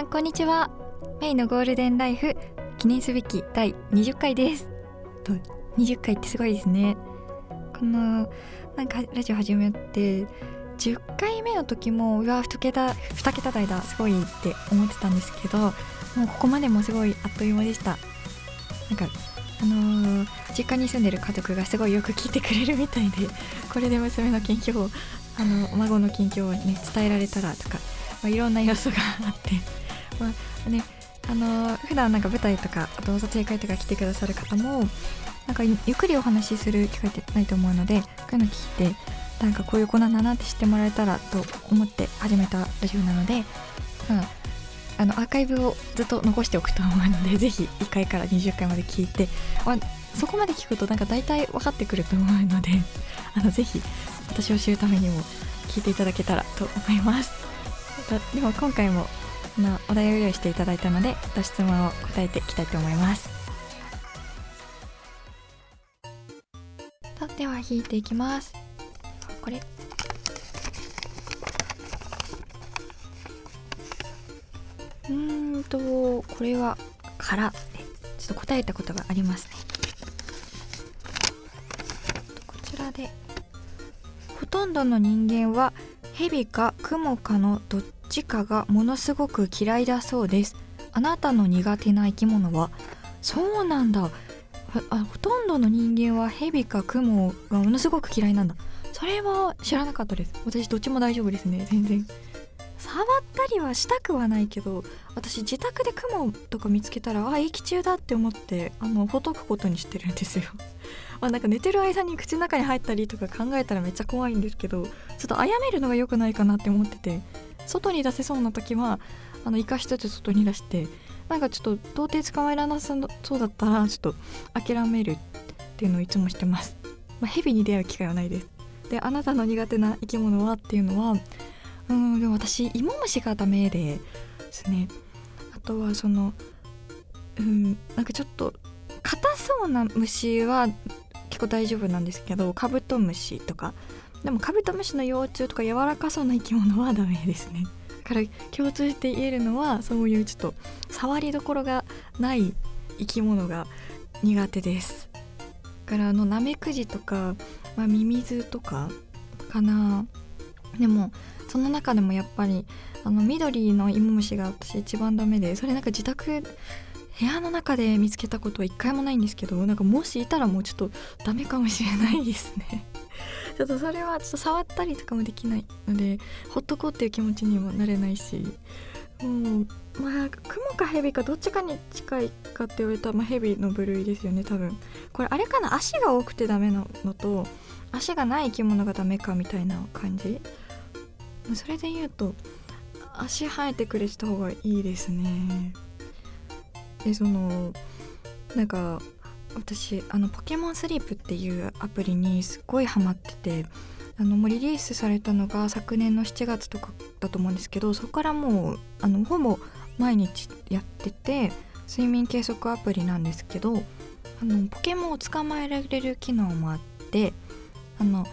さんこんにちは。メイのゴールデンライフ記念すべき第20回です。と20回ってすごいですね。このなんかラジオ始めて10回目の時もうわ2桁2桁台だ。すごいって思ってたんですけどもうここまでもすごいあっという間でした。なんかあのー、実家に住んでる家族がすごいよく聞いてくれるみたいでこれで娘の近況をあの孫の近況をね伝えられたらとか、まあ、いろんな要素があって。まあねあの、普段なんか舞台とかあと撮影会とか来てくださる方もなんかゆっくりお話しする機会ってないと思うのでこういうの聞いてなんかこういう子なんだなって知ってもらえたらと思って始めたラジオなので、まあ、あのアーカイブをずっと残しておくと思うのでぜひ1回から20回まで聞いて、まあ、そこまで聞くとなんか大体分かってくると思うので あのぜひ私を知るためにも聞いていただけたらと思います。でも今回ものお題を用意していただいたのでご質問を答えていきたいと思います。では引いていきます。これ。うんとこれは「から」ちょっと答えたことがありますね。こちらで。ほとんどの人間は蛇か雲かのどっチカがものすごく嫌いだそうです。あなたの苦手な生き物は？そうなんだ。あほとんどの人間は蛇か雲がものすごく嫌いなんだ。それは知らなかったです。私どっちも大丈夫ですね。全然。触ったりはしたくはないけど私自宅で雲とか見つけたらあ駅中だって思ってあのほどくことにしてるんですよ。あなんか寝てる間に口の中に入ったりとか考えたらめっちゃ怖いんですけどちょっと殺めるのが良くないかなって思ってて外に出せそうな時はあの生かしつつ外に出してなんかちょっと到底捕まえられなそうだったらちょっと諦めるっていうのをいつもしてます、まあ、蛇に出会う機会はないです。であなたの苦手な生き物はっていうのはうんでも私芋虫がダメでですね。あとはそのうんなんかちょっと硬そうな虫は結構大丈夫なんですけどカブトムシとか。でもカブトムシの幼虫とか柔らかそうな生き物はダメですね。だから共通して言えるのはそういうちょっと触りどころがない生き物が苦手です。だからあのナメクジとかまあ、ミミズとかかな。でもその中でもやっぱりあの緑のイモムシが私一番ダメでそれなんか自宅部屋の中で見つけたことは一回もないんですけどなんかもしいたらもうちょっとダメかもしれないですね。ちょっとそれはちょっと触ったりとかもできないのでほっとこうっていう気持ちにもなれないしもうまあ雲か蛇かどっちかに近いかって言われたら、まあ、蛇の部類ですよね多分。これあれかな？足が多くてダメなのと足がない生き物がダメかみたいな感じ。それで言うと足生えてくれてた方がいいですね。でそのなんか私あのポケモンスリープっていうアプリにすっごいハマっててあのもうリリースされたのが昨年の7月とかだと思うんですけどそこからもうあのほぼ毎日やってて睡眠計測アプリなんですけどあのポケモンを捕まえられる機能もあってあの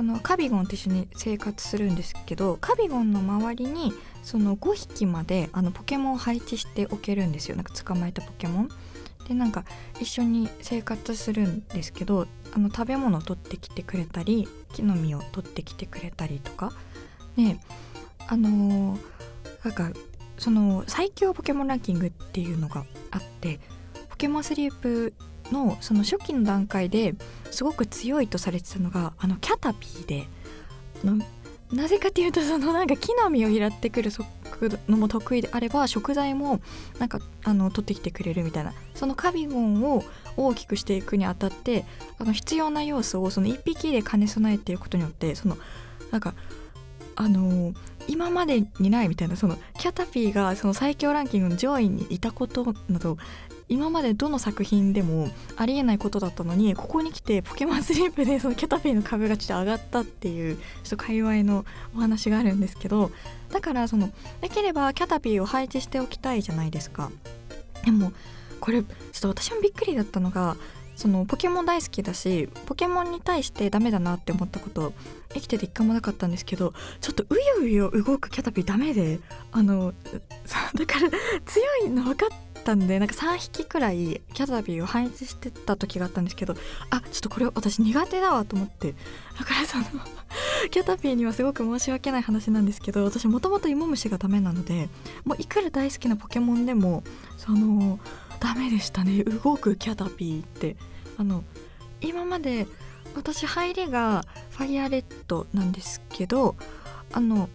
そのカビゴンと一緒に生活するんですけどカビゴンの周りにその5匹まであのポケモンを配置しておけるんですよなんか捕まえたポケモン。でなんか一緒に生活するんですけどあの食べ物を取ってきてくれたり木の実を取ってきてくれたりとかであのー、なんかその最強ポケモンランキングっていうのがあってポケモンスリープのその初期の段階ですごく強いとされてたのがあのキャタピーでなぜかっていうとそのなんか木の実を拾ってくるのも得意であれば食材もなんかあの取ってきてくれるみたいなそのカビゴンを大きくしていくにあたってあの必要な要素をその1匹で兼ね備えていくことによってそのなんかあの今までにないみたいなそのキャタピーがその最強ランキングの上位にいたことなど今までどの作品でもありえないことだったのにここに来てポケモンスリープで そのキャタピーの株がちょっと上がったっていうちょっと界隈のお話があるんですけどだからそのできればキャタピーを配置しておきたいじゃないですか。でもこれちょっと私もびっくりだったのがそのポケモン大好きだしポケモンに対してダメだなって思ったこと生きてて一回もなかったんですけどちょっとうようよ動くキャタピーダメであの だから強いの分かったんでなんか3匹くらいキャタピーを配置してた時があったんですけどあちょっとこれ私苦手だわと思ってだからその キャタピーにはすごく申し訳ない話なんですけど私もともと芋虫がダメなのでもういくら大好きなポケモンでもそのダメでしたね。動くキャタピーって。あの今まで私入りがファイアレッドなんですけどあの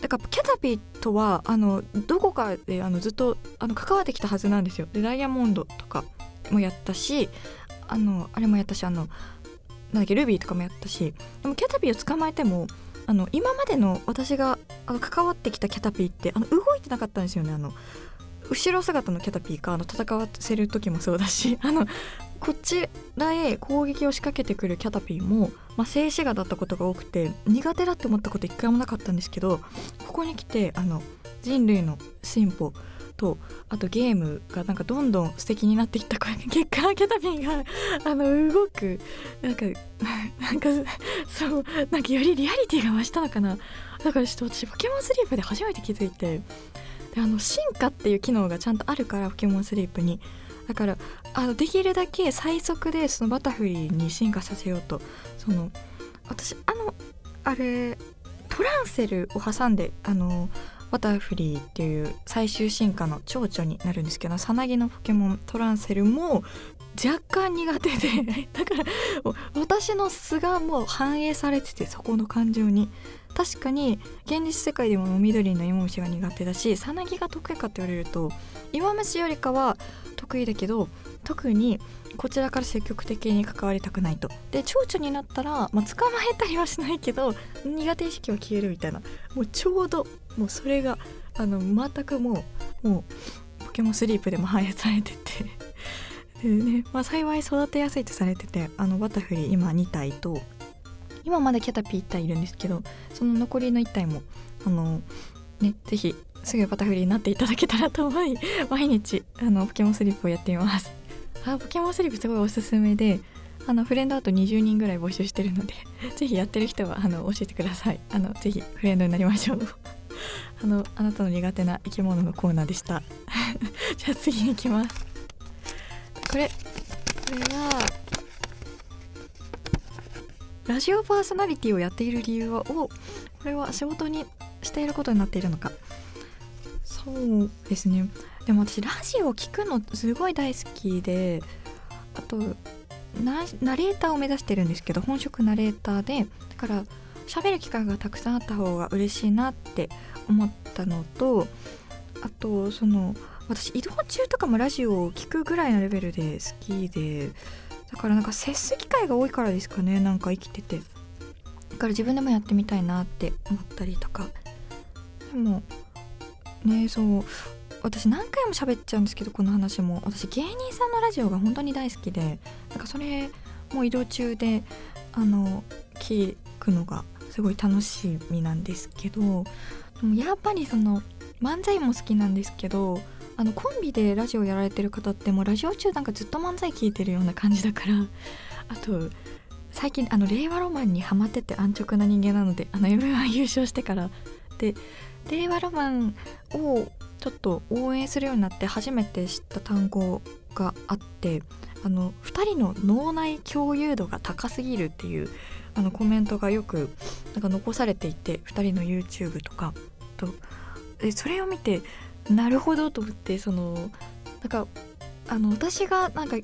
だからキャタピーとはあのどこかであのずっとあの関わってきたはずなんですよ。でダイヤモンドとかもやったしあのあれもやったしあのなんだっけルビーとかもやったしでもキャタピーを捕まえてもあの今までの私があの関わってきたキャタピーってあの動いてなかったんですよね。あの後ろ姿のキャタピーかあの戦わせる時もそうだしあのこちらへ攻撃を仕掛けてくるキャタピーも、まあ、静止画だったことが多くて苦手だって思ったこと一回もなかったんですけどここに来てあの人類の進歩とあとゲームがなんかどんどん素敵になってきた 結果キャタピーがあの動くなんかなんかそうなんかよりリアリティが増したのかな。だからちょっと私ポケモンスリープで初めて気づいてであの進化っていう機能がちゃんとあるからポケモンスリープに。だからあのできるだけ最速でそのバタフリーに進化させようと。その私あのあれトランセルを挟んであのバタフリーっていう最終進化の蝶々になるんですけどさなぎのポケモントランセルも若干苦手で。だから私の素がもう反映されててそこの感情に。確かに現実世界でも緑の芋虫が苦手だしさなぎが得意かって言われると芋虫よりかは得意だけど特にこちらから積極的に関わりたくないと。で蝶々になったら、まあ、捕まえたりはしないけど苦手意識は消えるみたいな。もうちょうどもうそれがあの全くもうもうポケモンスリープでも反映されてて。でね、まあ、幸い育てやすいとされててあのバタフリー今2体と今までキャタピー1体いるんですけどその残りの1体もあのね是非すぐバタフリーになっていただけたらと思い 毎日あのポケモンスリープをやっています。あポケモンスリープすごいおすすめであのフレンドあと20人ぐらい募集してるので ぜひやってる人はあの教えてください。あのぜひフレンドになりましょう。あのあなたの苦手な生き物のコーナーでした。じゃあ次に行きます。これこれはラジオパーソナリティをやっている理由をこれは仕事にしていることになっているのか。そうですね。でも私ラジオを聞くのすごい大好きであとナレーターを目指してるんですけど本職ナレーターでだから喋る機会がたくさんあった方が嬉しいなって思ったのとあとその私移動中とかもラジオを聴くぐらいのレベルで好きでだからなんか接す機会が多いからですかねなんか生きてて。だから自分でもやってみたいなって思ったりとか。でもねそう私何回も喋っちゃうんですけどこの話も。私芸人さんのラジオが本当に大好きでなんかそれも移動中であの聞くのがすごい楽しみなんですけどでもやっぱりその漫才も好きなんですけどあのコンビでラジオやられてる方ってもうラジオ中なんかずっと漫才聞いてるような感じだからあと最近あの令和ロマンにハマってて安直な人間なのであの m 1優勝してから。で令和ロマンをちょっと応援するようになって初めて知った単語があってあの2人の脳内共有度が高すぎるっていうあのコメントがよくなんか残されていて2人の YouTube とかと。でそれを見てなるほどと思ってそのなんかあの私がなんか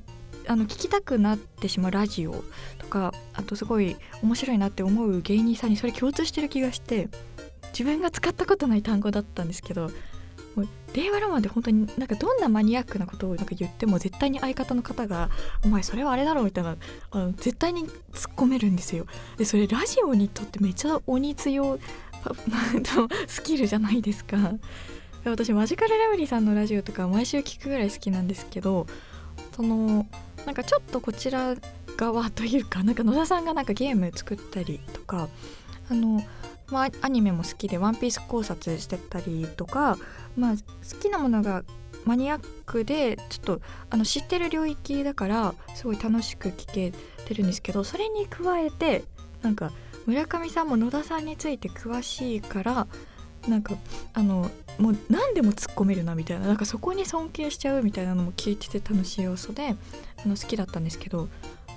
あの聞きたくなってしまうラジオとかあとすごい面白いなって思う芸人さんにそれ共通してる気がして自分が使ったことない単語だったんですけど令和ロマンで本当になんかどんなマニアックなことをなんか言っても絶対に相方の方が「お前それはあれだろ」みたいなあの絶対に突っ込めるんですよ。でそれラジオにとってめっちゃ鬼強 スキルじゃないですか。私マジカルラブリーさんのラジオとか毎週聞くぐらい好きなんですけどそのなんかちょっとこちら側というかなんか野田さんがなんかゲーム作ったりとかあの、まあ、アニメも好きで「ワンピース考察してたりとか、まあ、好きなものがマニアックでちょっとあの知ってる領域だからすごい楽しく聞けてるんですけどそれに加えてなんか村上さんも野田さんについて詳しいからなんかあのもう何でも突っ込めるなみたいななんかそこに尊敬しちゃうみたいなのも聞いてて楽しい要素であの好きだったんですけど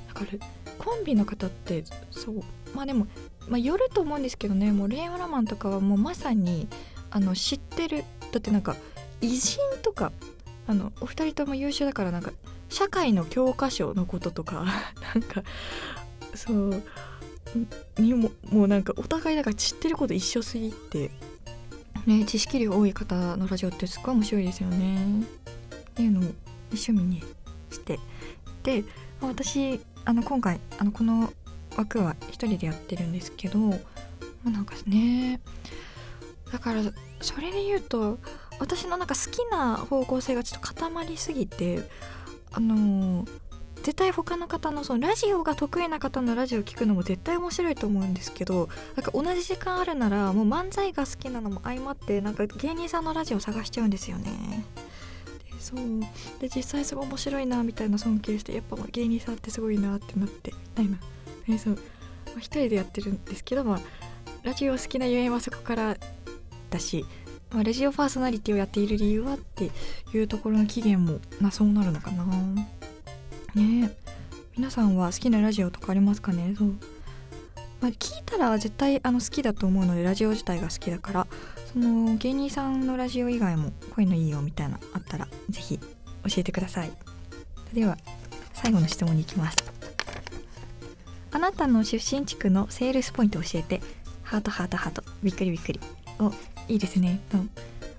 だからコンビの方ってそうまあでも、まあ、よると思うんですけどねもう令和ロマンとかはもうまさにあの知ってる。だってなんか偉人とかあのお二人とも優秀だからなんか社会の教科書のこととか なんかそうにももうなんかお互いだから知ってること一緒すぎてね知識量多い方のラジオってすごい面白いですよね。っていうのを趣味にして。で私あの今回あのこの枠は一人でやってるんですけどもうなんかねだからそれで言うと私のなんか好きな方向性がちょっと固まりすぎてあの絶対他の方のそのラジオが得意な方のラジオを聞くのも絶対面白いと思うんですけどなんか同じ時間あるならもう漫才が好きなのも相まってなんか芸人さんのラジオを探しちゃうんですよね。でそうで実際すごい面白いなみたいな尊敬してやっぱ芸人さんってすごいなってなってないな。えそう、まあ、人でやってるんですけどまあラジオ好きなゆえんはそこからだし、まあ、レジオパーソナリティをやっている理由はっていうところの起源もなそうなるのかなね。皆さんは好きなラジオとかありますかね？そう、まあ、聞いたら絶対あの好きだと思うのでラジオ自体が好きだからその芸人さんのラジオ以外もこういうのいいよみたいなあったら是非教えてください。では最後の質問に行きます。あなたの出身地区のセールスポイント教えてハートハートハートびっくりびっくり。おいいですね。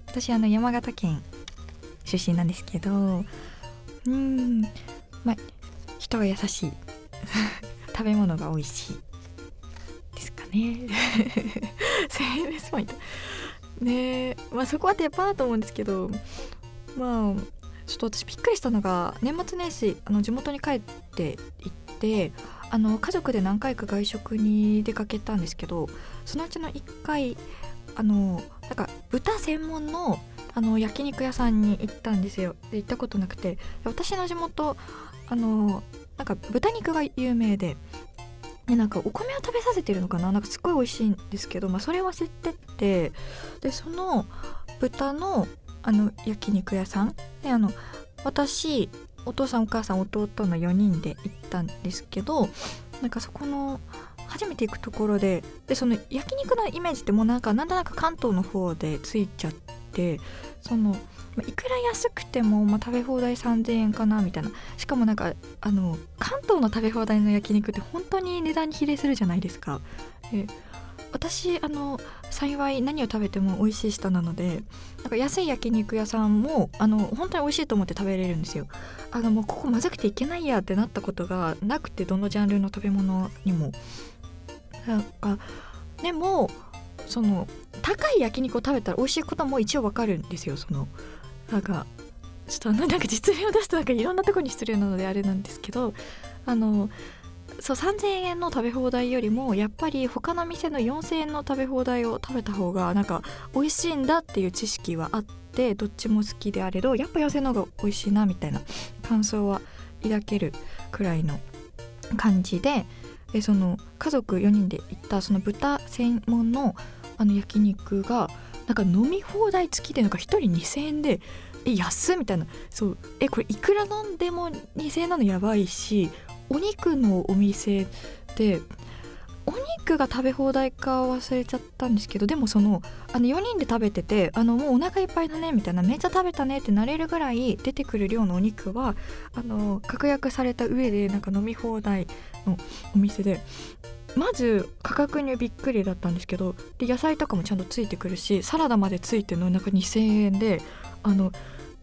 私あの山形県出身なんですけどうんまあ人が優しい。食べ物が美味しいですかね。セールスポイント。ねまあそこはデパート思うんですけどまあちょっと私びっくりしたのが年末年始あの地元に帰って行ってあの家族で何回か外食に出かけたんですけどそのうちの1回あのなんか豚専門のあの焼肉屋さんに行ったんですよ。で行ったことなくて。私の地元あのなんか豚肉が有名ででなんかお米を食べさせてるのかな？なんかすっごい美味しいんですけど、まあ、それは知っててでその豚のあの焼肉屋さん？であの私お父さんお母さん弟の4人で行ったんですけどなんかそこの初めて行くところででその焼肉のイメージってもうなんかなんとなく関東の方でついちゃってそのいくら安くても、まあ、食べ放題3000円かなみたいな。しかもなんかあの関東の食べ放題の焼肉って本当に値段に比例するじゃないですか。え私あの幸い何を食べても美味しい舌なのでなんか安い焼肉屋さんもあの本当に美味しいと思って食べれるんですよ。あのもうここまずくていけないやってなったことがなくてどのジャンルの食べ物にも。なんかでもその高い焼肉を食べたら美味しいことも一応わかるんですよ。そのなんかちょっとなんか実例を出すとなんかいろんなとこに失礼なのであれなんですけどあのそう3,000円の食べ放題よりもやっぱり他の店の4,000円の食べ放題を食べた方がなんか美味しいんだっていう知識はあってどっちも好きであれどやっぱ4,000円の方が美味しいなみたいな感想は抱けるくらいの感じでえその家族4人で行ったその豚専門のあの焼肉がなんか飲み放題付きでなんか1人2,000円でえ安っみたいな。そうえこれいくら飲んでも2,000円なのやばいしお肉のお店でお肉が食べ放題か忘れちゃったんですけどでもそのあの4人で食べててあのもうお腹いっぱいだねみたいなめっちゃ食べたねってなれるぐらい出てくる量のお肉はあの確約された上でなんか飲み放題のお店でまず価格にびっくりだったんですけどで野菜とかもちゃんとついてくるしサラダまでついてるのなんか2,000円であの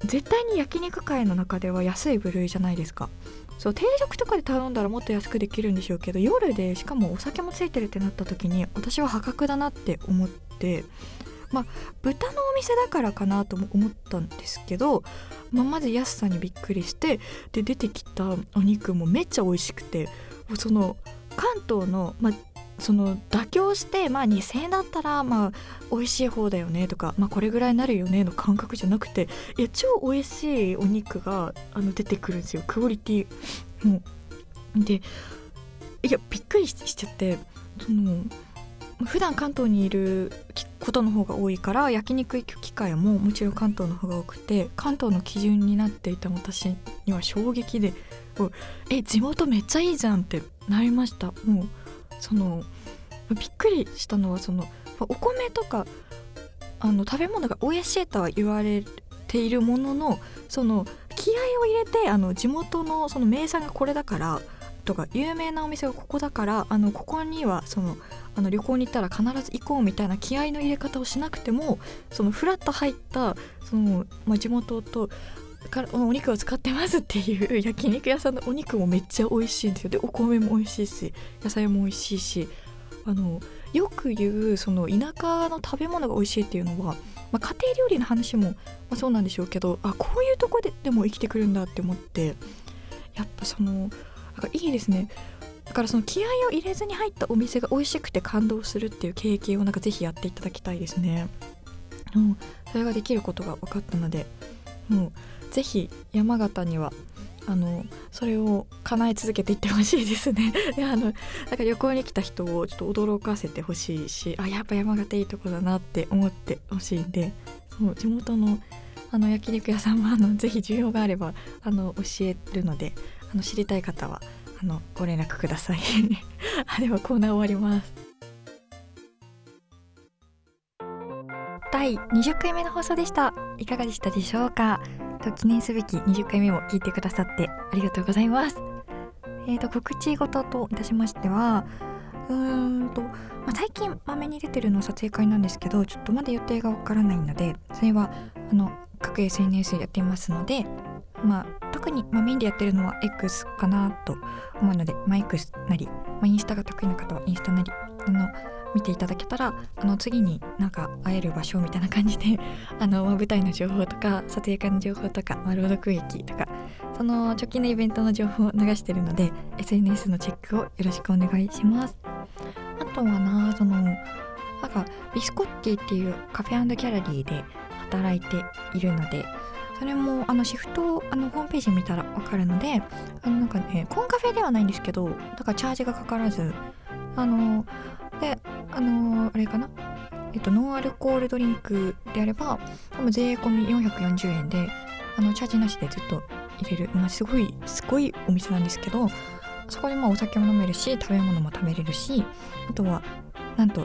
絶対に焼肉界の中では安い部類じゃないですか。そう定食とかで頼んだらもっと安くできるんでしょうけど夜でしかもお酒もついてるってなった時に私は破格だなって思ってまあ豚のお店だからかなとも思ったんですけど、まあ、まず安さにびっくりしてで出てきたお肉もめっちゃ美味しくてその関東の、まあ、その妥協してまあ2,000円だったらまあ美味しい方だよねとかまあこれぐらいになるよねの感覚じゃなくていや超美味しいお肉があの出てくるんですよ。クオリティ。もうでいやびっくりしちゃってその普段関東にいることの方が多いから焼肉行く機会ももちろん関東の方が多くて関東の基準になっていた私には衝撃でえ地元めっちゃいいじゃんってなりました。もうそのびっくりしたのはそのお米とかあの食べ物が美味しいとは言われているもののその気合を入れてあの地元のその名産がこれだからとか有名なお店がここだからあのここにはそのあの旅行に行ったら必ず行こうみたいな気合の入れ方をしなくてもそのフラッと入ったその、まあ、地元とからお肉を使ってますっていう焼肉屋さんのお肉もめっちゃ美味しいんですよ。でお米も美味しいし野菜も美味しいしあのよく言うその田舎の食べ物が美味しいっていうのは、まあ、家庭料理の話も、まあ、そうなんでしょうけどあこういうとこででも生きてくるんだって思ってやっぱそのなんかいいですね。だからその気合を入れずに入ったお店が美味しくて感動するっていう経験をなんかぜひやっていただきたいですね。うん、それができることが分かったのでもうぜひ山形にはあのそれを叶え続けていってほしいですね。いやあのなんか旅行に来た人をちょっと驚かせてほしいしあやっぱ山形いいとこだなって思ってほしいんでそう地元のあの焼肉屋さんもあの ぜひ需要があればあの教えるのであの知りたい方はあのご連絡ください。あではコーナー終わります。第20回目の放送でした。いかがでしたでしょうか？と記念すべき20回目も聞いてくださってありがとうございます。えーと、告知事といたしましてはうーんと、まあ、最近まめに出てるの撮影会なんですけどちょっとまだ予定がわからないのでそれはあの各 SNS やっていますのでまあ特に、まあ、メインでやってるのは X かなと思うので、まあ、X なり、まあ、インスタが得意な方はインスタなりあの見ていただけたらあの次になんか会える場所みたいな感じで あの、舞台の情報とか撮影会の情報とか、まあ、朗読劇とかその直近のイベントの情報を流してるので SNS のチェックをよろしくお願いします。あとはなそのなんかビスコッティっていうカフェギャラリーで働いているのでそれもあのシフトあのホームページ見たら分かるのであのなんかねコンカフェではないんですけどだからチャージがかからずあのであのー、あれかな？えっとノンアルコールドリンクであれば多分税込み440円であのチャージなしでずっと入れる、まあ、すごいすごいお店なんですけどそこでまあお酒も飲めるし食べ物も食べれるしあとはなんと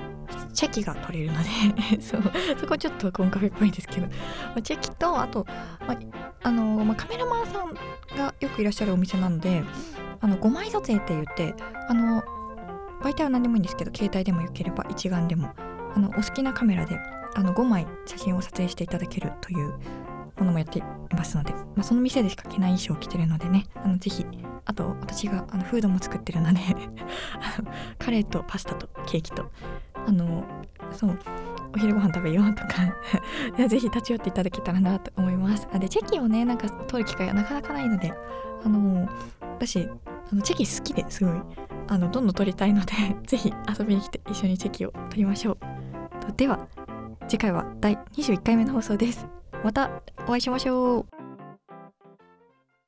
チェキが取れるので そうそこちょっとコンカフェっぽいんですけど、ま、チェキとあと、まああのまあ、カメラマンさんがよくいらっしゃるお店なのであの5枚撮影って言ってあの媒体は何でもいいんですけど携帯でもよければ一眼でも。あのお好きなカメラであの5枚写真を撮影していただけるというものもやっていますので、まあ、その店でしか着ない衣装を着てるのでねあのぜひあと私があのフードも作ってるので カレーとパスタとケーキとあのそうお昼ご飯食べようとかぜひ立ち寄っていただけたらなと思います。あでチェキをねなんか取る機会がなかなかないのであの私あのチェキ好きですごい。あのどんどん撮りたいので ぜひ遊びに来て一緒に席を撮りましょう。では次回は第21回目の放送です。またお会いしましょう。